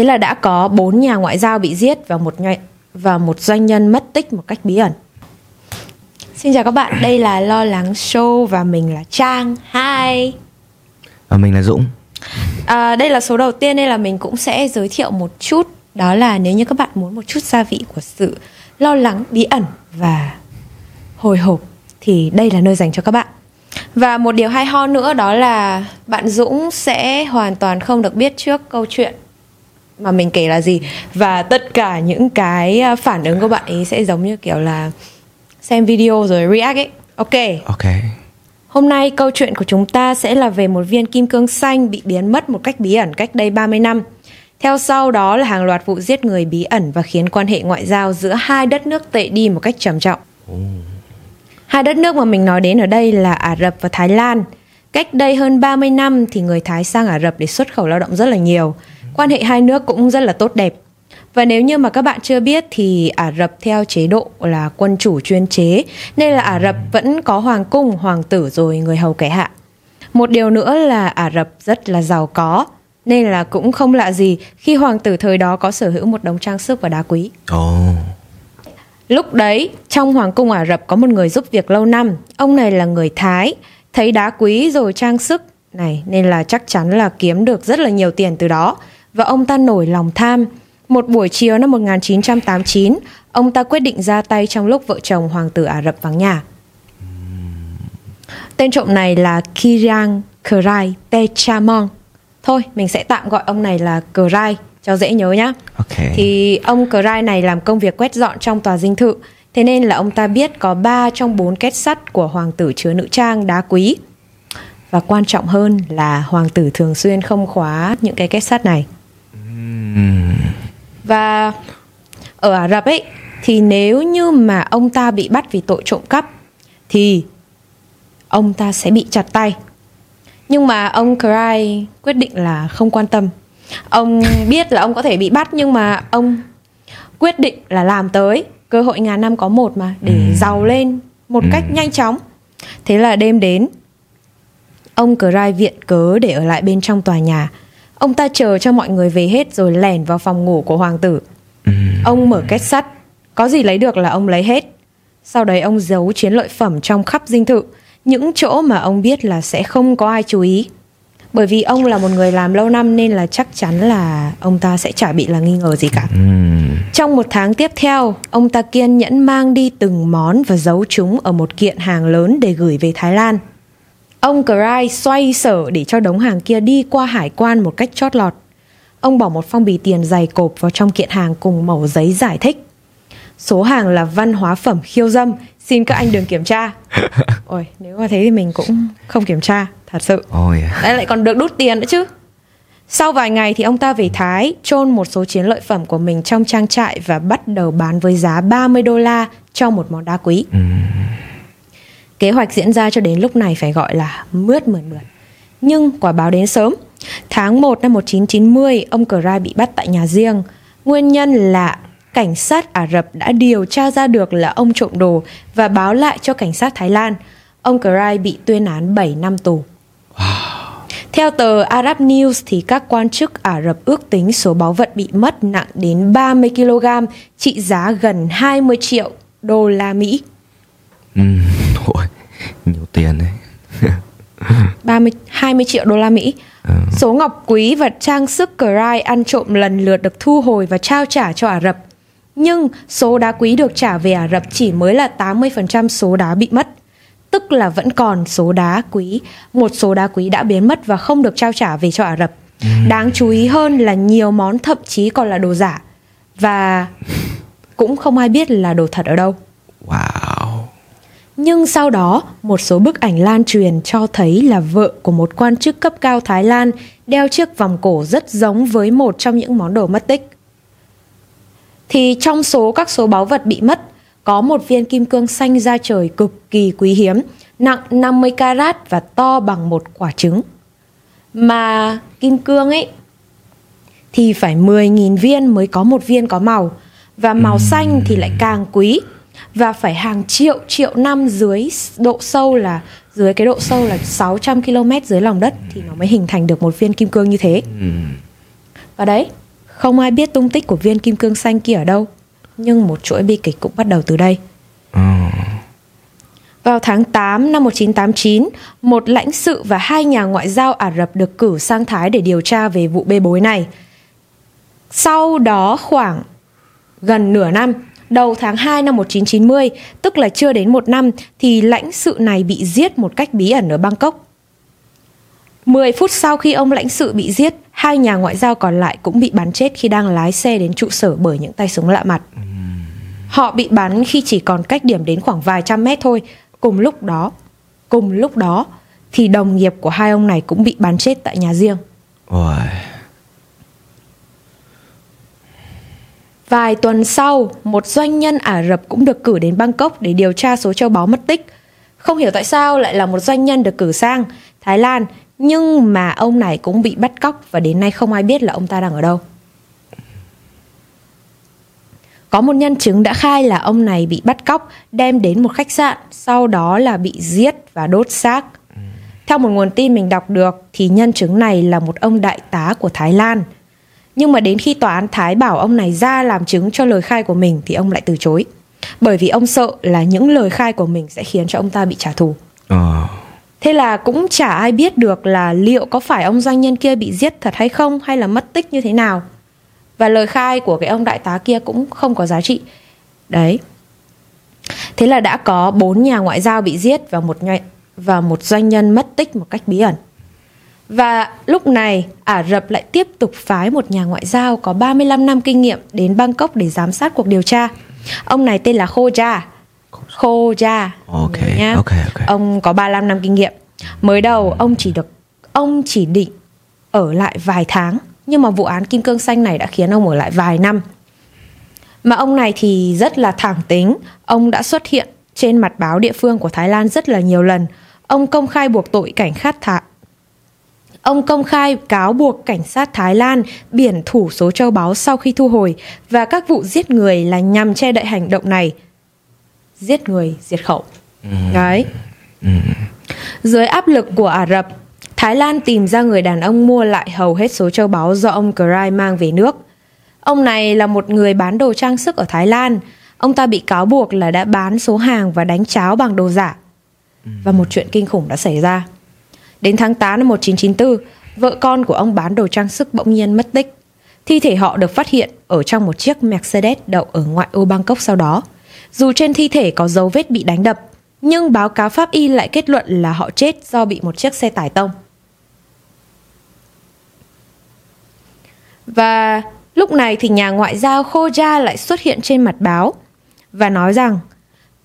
Thế là đã có bốn nhà ngoại giao bị giết và một nhà, và một doanh nhân mất tích một cách bí ẩn. Xin chào các bạn, đây là Lo Lắng Show và mình là Trang. Hi. Và mình là Dũng. À, đây là số đầu tiên nên là mình cũng sẽ giới thiệu một chút đó là nếu như các bạn muốn một chút gia vị của sự lo lắng, bí ẩn và hồi hộp thì đây là nơi dành cho các bạn. Và một điều hay ho nữa đó là bạn Dũng sẽ hoàn toàn không được biết trước câu chuyện mà mình kể là gì và tất cả những cái à, phản ứng của bạn ấy sẽ giống như kiểu là xem video rồi react ấy. Ok. Ok. Hôm nay câu chuyện của chúng ta sẽ là về một viên kim cương xanh bị biến mất một cách bí ẩn cách đây 30 năm. Theo sau đó là hàng loạt vụ giết người bí ẩn và khiến quan hệ ngoại giao giữa hai đất nước tệ đi một cách trầm trọng. Hai đất nước mà mình nói đến ở đây là Ả Rập và Thái Lan. Cách đây hơn 30 năm thì người Thái sang Ả Rập để xuất khẩu lao động rất là nhiều. Quan hệ hai nước cũng rất là tốt đẹp. Và nếu như mà các bạn chưa biết thì Ả Rập theo chế độ là quân chủ chuyên chế nên là Ả Rập vẫn có hoàng cung, hoàng tử rồi người hầu kẻ hạ. Một điều nữa là Ả Rập rất là giàu có nên là cũng không lạ gì khi hoàng tử thời đó có sở hữu một đống trang sức và đá quý. Ồ. Lúc đấy, trong hoàng cung Ả Rập có một người giúp việc lâu năm. Ông này là người Thái, thấy đá quý rồi trang sức này nên là chắc chắn là kiếm được rất là nhiều tiền từ đó. Và ông ta nổi lòng tham. Một buổi chiều năm 1989, ông ta quyết định ra tay trong lúc vợ chồng hoàng tử Ả Rập vắng nhà. Tên trộm này là Kirang Krai Techamon. Thôi, mình sẽ tạm gọi ông này là Krai cho dễ nhớ nhá. Ok. Thì ông Krai này làm công việc quét dọn trong tòa dinh thự. Thế nên là ông ta biết có 3 trong 4 kết sắt của hoàng tử chứa nữ trang đá quý. Và quan trọng hơn là hoàng tử thường xuyên không khóa những cái kết sắt này. Và ở Ả Rập ấy thì nếu như mà ông ta bị bắt vì tội trộm cắp thì ông ta sẽ bị chặt tay. Nhưng mà ông Cry quyết định là không quan tâm. Ông biết là ông có thể bị bắt nhưng mà ông quyết định là làm tới cơ hội ngàn năm có một mà để giàu lên một cách nhanh chóng. Thế là đêm đến ông Cry viện cớ để ở lại bên trong tòa nhà. Ông ta chờ cho mọi người về hết rồi lẻn vào phòng ngủ của hoàng tử. Ông mở két sắt, có gì lấy được là ông lấy hết. Sau đấy ông giấu chiến lợi phẩm trong khắp dinh thự, những chỗ mà ông biết là sẽ không có ai chú ý. Bởi vì ông là một người làm lâu năm nên là chắc chắn là ông ta sẽ chả bị là nghi ngờ gì cả. Trong một tháng tiếp theo, ông ta kiên nhẫn mang đi từng món và giấu chúng ở một kiện hàng lớn để gửi về Thái Lan. Ông Cry xoay sở để cho đống hàng kia đi qua hải quan một cách chót lọt. Ông bỏ một phong bì tiền dày cộp vào trong kiện hàng cùng mẩu giấy giải thích. Số hàng là văn hóa phẩm khiêu dâm, xin các anh đừng kiểm tra. Ôi, nếu mà thế thì mình cũng không kiểm tra, thật sự. Ôi. Đấy lại còn được đút tiền nữa chứ. Sau vài ngày thì ông ta về Thái, chôn một số chiến lợi phẩm của mình trong trang trại và bắt đầu bán với giá 30 đô la cho một món đá quý. Kế hoạch diễn ra cho đến lúc này phải gọi là mướt mượt mượt. Nhưng quả báo đến sớm. Tháng 1 năm 1990, ông Cry bị bắt tại nhà riêng. Nguyên nhân là cảnh sát Ả Rập đã điều tra ra được là ông trộm đồ và báo lại cho cảnh sát Thái Lan. Ông Cry bị tuyên án 7 năm tù. Theo tờ Arab News thì các quan chức Ả Rập ước tính số báu vật bị mất nặng đến 30 kg, trị giá gần 20 triệu đô la Mỹ. Ừ. Nhiều tiền đấy. 30 20 triệu đô la Mỹ. Số ngọc quý và trang sức Cry ăn trộm lần lượt được thu hồi và trao trả cho Ả Rập. Nhưng số đá quý được trả về Ả Rập chỉ mới là 80% số đá bị mất. Tức là vẫn còn số đá quý, một số đá quý đã biến mất và không được trao trả về cho Ả Rập. Đáng chú ý hơn là nhiều món thậm chí còn là đồ giả và cũng không ai biết là đồ thật ở đâu. Wow. Nhưng sau đó, một số bức ảnh lan truyền cho thấy là vợ của một quan chức cấp cao Thái Lan đeo chiếc vòng cổ rất giống với một trong những món đồ mất tích. Thì trong số các số báu vật bị mất, có một viên kim cương xanh da trời cực kỳ quý hiếm, nặng 50 carat và to bằng một quả trứng. Mà kim cương ấy thì phải 10.000 viên mới có một viên có màu và màu xanh thì lại càng quý và phải hàng triệu triệu năm dưới độ sâu là dưới cái độ sâu là 600 km dưới lòng đất thì nó mới hình thành được một viên kim cương như thế. Và đấy, Không ai biết tung tích của viên kim cương xanh kia ở đâu Nhưng một chuỗi bi kịch cũng bắt đầu từ đây Ờ. Vào tháng 8 năm 1989, một lãnh sự và hai nhà ngoại giao Ả Rập được cử sang Thái để điều tra về vụ bê bối này. Sau đó khoảng gần nửa năm, đầu tháng 2 năm 1990, tức là chưa đến một năm, thì lãnh sự này bị giết một cách bí ẩn ở Bangkok. 10 phút sau khi ông lãnh sự bị giết, hai nhà ngoại giao còn lại cũng bị bắn chết khi đang lái xe đến trụ sở bởi những tay súng lạ mặt. Họ bị bắn khi chỉ còn cách điểm đến khoảng vài trăm mét thôi. Cùng lúc đó, cùng lúc đó thì đồng nghiệp của hai ông này cũng bị bắn chết tại nhà riêng. Ôi. Vài tuần sau, một doanh nhân Ả Rập cũng được cử đến Bangkok để điều tra số châu báu mất tích. Không hiểu tại sao lại là một doanh nhân được cử sang Thái Lan, nhưng mà ông này cũng bị bắt cóc và đến nay không ai biết là ông ta đang ở đâu. Có một nhân chứng đã khai là ông này bị bắt cóc, đem đến một khách sạn, sau đó là bị giết và đốt xác. Theo một nguồn tin mình đọc được thì nhân chứng này là một ông đại tá của Thái Lan. Nhưng mà đến khi tòa án Thái bảo ông này ra làm chứng cho lời khai của mình thì ông lại từ chối. Bởi vì ông sợ là những lời khai của mình sẽ khiến cho ông ta bị trả thù. Ờ. Thế là cũng chả ai biết được là liệu có phải ông doanh nhân kia bị giết thật hay không hay là mất tích như thế nào. Và lời khai của cái ông đại tá kia cũng không có giá trị. Đấy. Thế là đã có bốn nhà ngoại giao bị giết và một nhoi- và một doanh nhân mất tích một cách bí ẩn. Và lúc này, Ả Rập lại tiếp tục phái một nhà ngoại giao có 35 năm kinh nghiệm đến Bangkok để giám sát cuộc điều tra. Ông này tên là Khoja. Khoja. Ok, Nhớ nhá. ok, ok. Ông có 35 năm kinh nghiệm. Mới đầu ông chỉ được ông chỉ định ở lại vài tháng, nhưng mà vụ án kim cương xanh này đã khiến ông ở lại vài năm. Mà ông này thì rất là thẳng tính, ông đã xuất hiện trên mặt báo địa phương của Thái Lan rất là nhiều lần. Ông công khai buộc tội cảnh sát thả Ông công khai cáo buộc cảnh sát Thái Lan biển thủ số châu báu sau khi thu hồi và các vụ giết người là nhằm che đậy hành động này. Giết người, diệt khẩu. Đấy. Dưới áp lực của Ả Rập, Thái Lan tìm ra người đàn ông mua lại hầu hết số châu báu do ông Krai mang về nước. Ông này là một người bán đồ trang sức ở Thái Lan. Ông ta bị cáo buộc là đã bán số hàng và đánh cháo bằng đồ giả. Và một chuyện kinh khủng đã xảy ra. Đến tháng 8 năm 1994, vợ con của ông bán đồ trang sức bỗng nhiên mất tích. Thi thể họ được phát hiện ở trong một chiếc Mercedes đậu ở ngoại ô Bangkok sau đó. Dù trên thi thể có dấu vết bị đánh đập, nhưng báo cáo pháp y lại kết luận là họ chết do bị một chiếc xe tải tông. Và lúc này thì nhà ngoại giao Khoja lại xuất hiện trên mặt báo và nói rằng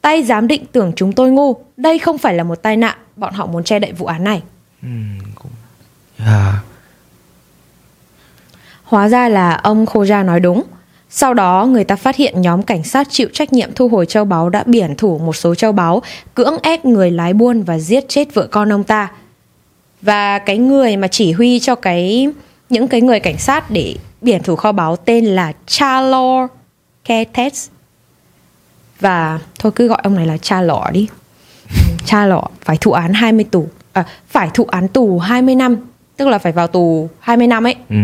tay giám định tưởng chúng tôi ngu, đây không phải là một tai nạn, bọn họ muốn che đậy vụ án này. Yeah. Hóa ra là ông Khoja nói đúng. Sau đó người ta phát hiện nhóm cảnh sát chịu trách nhiệm thu hồi châu báu đã biển thủ một số châu báu, cưỡng ép người lái buôn và giết chết vợ con ông ta. Và cái người mà chỉ huy cho cái những cái người cảnh sát để biển thủ kho báu tên là Chalor Ketes. Và thôi cứ gọi ông này là cha lọ đi. Cha lọ phải thụ án 20 tù. À, phải thụ án tù 20 năm, tức là phải vào tù 20 năm ấy. Ừ.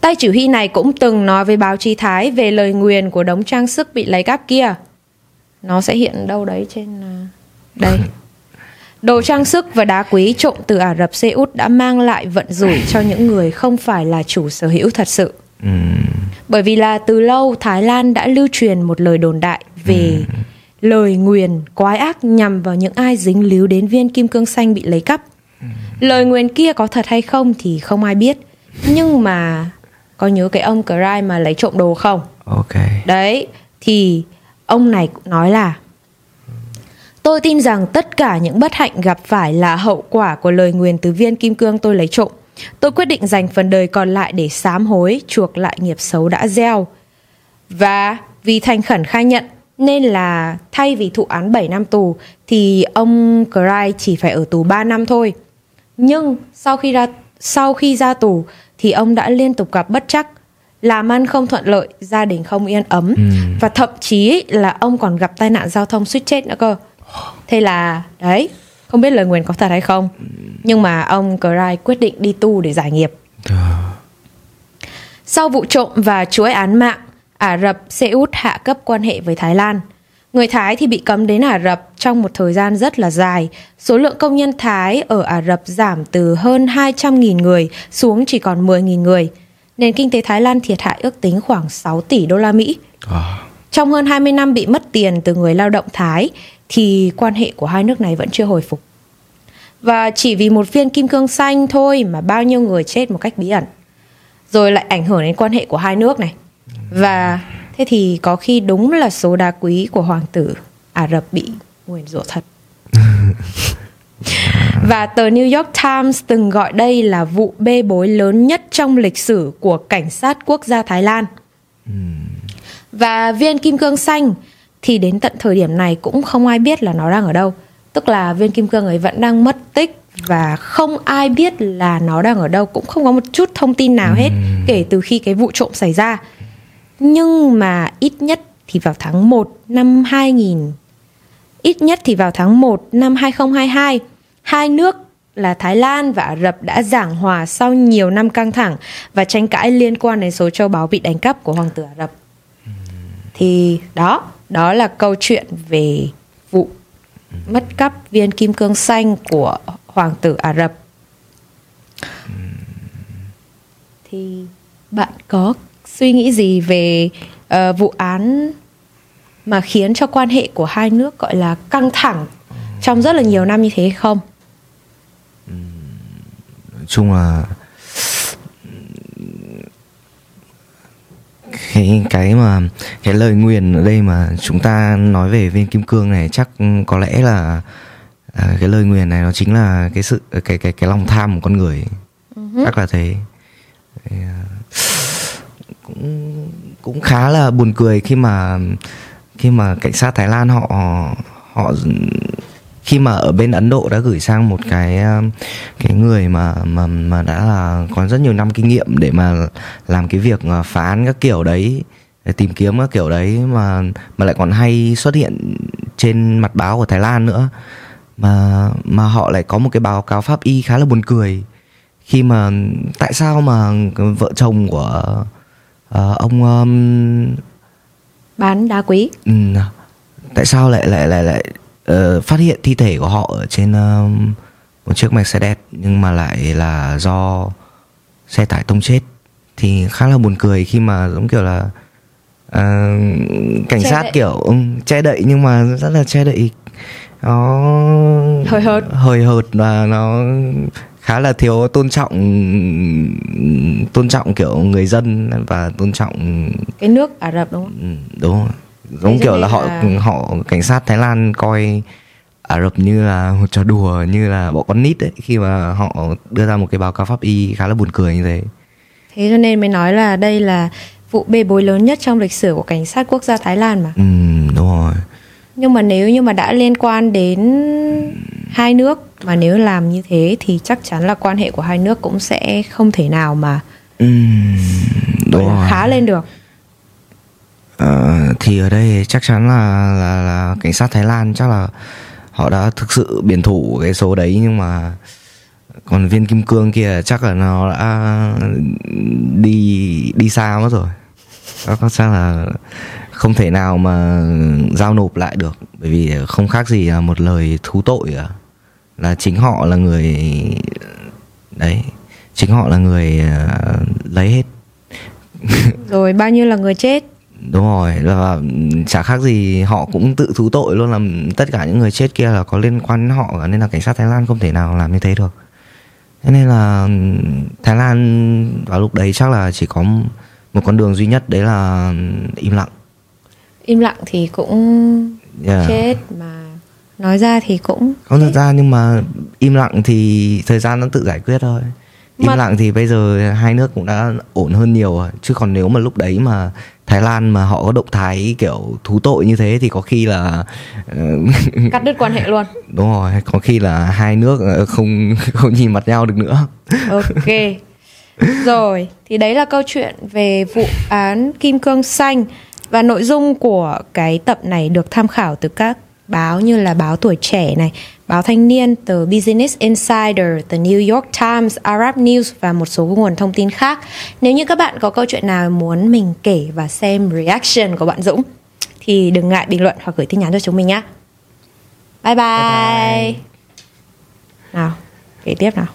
Tay chỉ huy này cũng từng nói với báo chí Thái về lời nguyền của đống trang sức bị lấy cắp kia. Nó sẽ hiện đâu đấy trên à, đây. Đồ trang sức và đá quý trộm từ Ả Rập Xê Út đã mang lại vận rủi cho những người không phải là chủ sở hữu thật sự. Ừ. Bởi vì là từ lâu Thái Lan đã lưu truyền một lời đồn đại về lời nguyền quái ác nhằm vào những ai dính líu đến viên kim cương xanh bị lấy cắp. Lời nguyền kia có thật hay không thì không ai biết. Nhưng mà có nhớ cái ông Cry mà lấy trộm đồ không? Ok. Đấy, thì ông này cũng nói là Tôi tin rằng tất cả những bất hạnh gặp phải là hậu quả của lời nguyền từ viên kim cương tôi lấy trộm. Tôi quyết định dành phần đời còn lại để sám hối, chuộc lại nghiệp xấu đã gieo. Và vì thành khẩn khai nhận nên là thay vì thụ án 7 năm tù thì ông Cry chỉ phải ở tù 3 năm thôi. Nhưng sau khi ra sau khi ra tù thì ông đã liên tục gặp bất trắc, làm ăn không thuận lợi, gia đình không yên ấm và thậm chí là ông còn gặp tai nạn giao thông suýt chết nữa cơ. Thế là đấy, không biết lời nguyền có thật hay không. Nhưng mà ông Cry quyết định đi tu để giải nghiệp. Sau vụ trộm và chuỗi án mạng, Ả Rập Xê Út hạ cấp quan hệ với Thái Lan. Người Thái thì bị cấm đến Ả Rập trong một thời gian rất là dài. Số lượng công nhân Thái ở Ả Rập giảm từ hơn 200.000 người xuống chỉ còn 10.000 người. Nền kinh tế Thái Lan thiệt hại ước tính khoảng 6 tỷ đô la Mỹ. À, Trong hơn 20 năm bị mất tiền từ người lao động Thái thì quan hệ của hai nước này vẫn chưa hồi phục. Và chỉ vì một viên kim cương xanh thôi mà bao nhiêu người chết một cách bí ẩn. Rồi lại ảnh hưởng đến quan hệ của hai nước này. Và thế thì có khi đúng là số đá quý của hoàng tử Ả Rập bị nguyền rủa thật. Và tờ New York Times từng gọi đây là vụ bê bối lớn nhất trong lịch sử của cảnh sát quốc gia Thái Lan. Và viên kim cương xanh thì đến tận thời điểm này cũng không ai biết là nó đang ở đâu. Tức là viên kim cương ấy vẫn đang mất tích và không ai biết là nó đang ở đâu, cũng không có một chút thông tin nào hết kể từ khi cái vụ trộm xảy ra. Nhưng mà ít nhất thì vào tháng 1 năm 2000 Ít nhất thì vào tháng 1 năm 2022, hai nước là Thái Lan và Ả Rập đã giảng hòa sau nhiều năm căng thẳng và tranh cãi liên quan đến số châu báu bị đánh cắp của hoàng tử Ả Rập. Thì đó, đó là câu chuyện về vụ mất cắp viên kim cương xanh của hoàng tử Ả Rập. Thì bạn có suy nghĩ gì về ờ, vụ án mà khiến cho quan hệ của hai nước gọi là căng thẳng trong rất là nhiều năm như thế không? nói chung là cái cái mà cái lời nguyền ở đây mà chúng ta nói về viên kim cương này chắc có lẽ là à, cái lời nguyền này nó chính là cái sự cái cái cái lòng tham của con người. Chắc là thế. À, cũng cũng khá là buồn cười khi mà khi mà cảnh sát Thái Lan họ họ khi mà ở bên Ấn Độ đã gửi sang một cái um, cái người mà mà mà đã là, có rất nhiều năm kinh nghiệm để mà làm cái việc uh, phá án các kiểu đấy, để tìm kiếm các kiểu đấy mà mà lại còn hay xuất hiện trên mặt báo của Thái Lan nữa. Mà mà họ lại có một cái báo cáo pháp y khá là buồn cười khi mà, tại sao mà vợ chồng của uh, ông um, Bán đá quý. Ừ, tại sao lại lại lại lại ờ, phát hiện thi thể của họ ở trên ờ, một chiếc Mercedes nhưng mà lại là do xe tải tông chết thì khá là buồn cười khi mà giống kiểu là ờ, cảnh Che sát đậy. kiểu ừ, che đậy nhưng mà rất là che đậy nó Hời hợt. hời hợt và nó khá là thiếu tôn trọng tôn trọng kiểu người dân và tôn trọng Cái nước Ả Rập đúng không? Ừ, đúng rồi. giống kiểu là họ là- họ cảnh sát Thái Lan coi Ả Rập như là một trò đùa như là bọn con nít ấy khi mà họ đưa ra một cái báo cáo pháp y khá là buồn cười như thế Thế cho nên mới nói là đây là vụ bê bối lớn nhất trong lịch sử của cảnh sát quốc gia Thái Lan mà. ừ, đúng rồi Nhưng mà nếu như mà đã liên quan đến hai nước. Mà nếu làm như thế thì chắc chắn là quan hệ của hai nước cũng sẽ không thể nào mà đúng rồi. khá lên được. Ờ, thì ở đây chắc chắn là, là là cảnh sát Thái Lan chắc là họ đã thực sự biển thủ cái số đấy nhưng mà còn viên kim cương kia chắc là nó đã đi đi xa mất rồi. Chắc chắc là không thể nào mà giao nộp lại được bởi vì không khác gì là một lời thú tội cả là chính họ là người đấy chính họ là người ờ, lấy hết. Rồi bao nhiêu là người chết? Đúng rồi là chả khác gì họ cũng tự thú tội luôn là tất cả những người chết kia là có liên quan đến họ nên là cảnh sát Thái Lan không thể nào làm như thế được. Thế nên là Thái Lan vào lúc đấy chắc là chỉ có một con đường duy nhất đấy là im lặng. Im lặng thì cũng yeah. chết mà nói ra thì cũng không thật ra nhưng mà im lặng thì thời gian nó tự giải quyết thôi im Mà- lặng thì bây giờ hai nước cũng đã ổn hơn nhiều rồi chứ còn nếu mà lúc đấy mà Thái Lan mà họ có động thái kiểu thú tội như thế thì có khi là ờ, cắt đứt quan hệ luôn. đúng rồi có khi là hai nước ờ, không không nhìn mặt nhau được nữa Ok. Rồi, thì đấy là câu chuyện về vụ án Kim Cương Xanh và nội dung của cái tập này được tham khảo từ các báo như là báo Tuổi Trẻ này, báo Thanh niên, tờ Business Insider, tờ New York Times, Arab News và một số nguồn thông tin khác. Nếu như các bạn có câu chuyện nào muốn mình kể và xem reaction của bạn Dũng thì đừng ngại bình luận hoặc gửi tin nhắn cho chúng mình nhé. Bye bye. bye, bye. Nào, kể tiếp nào.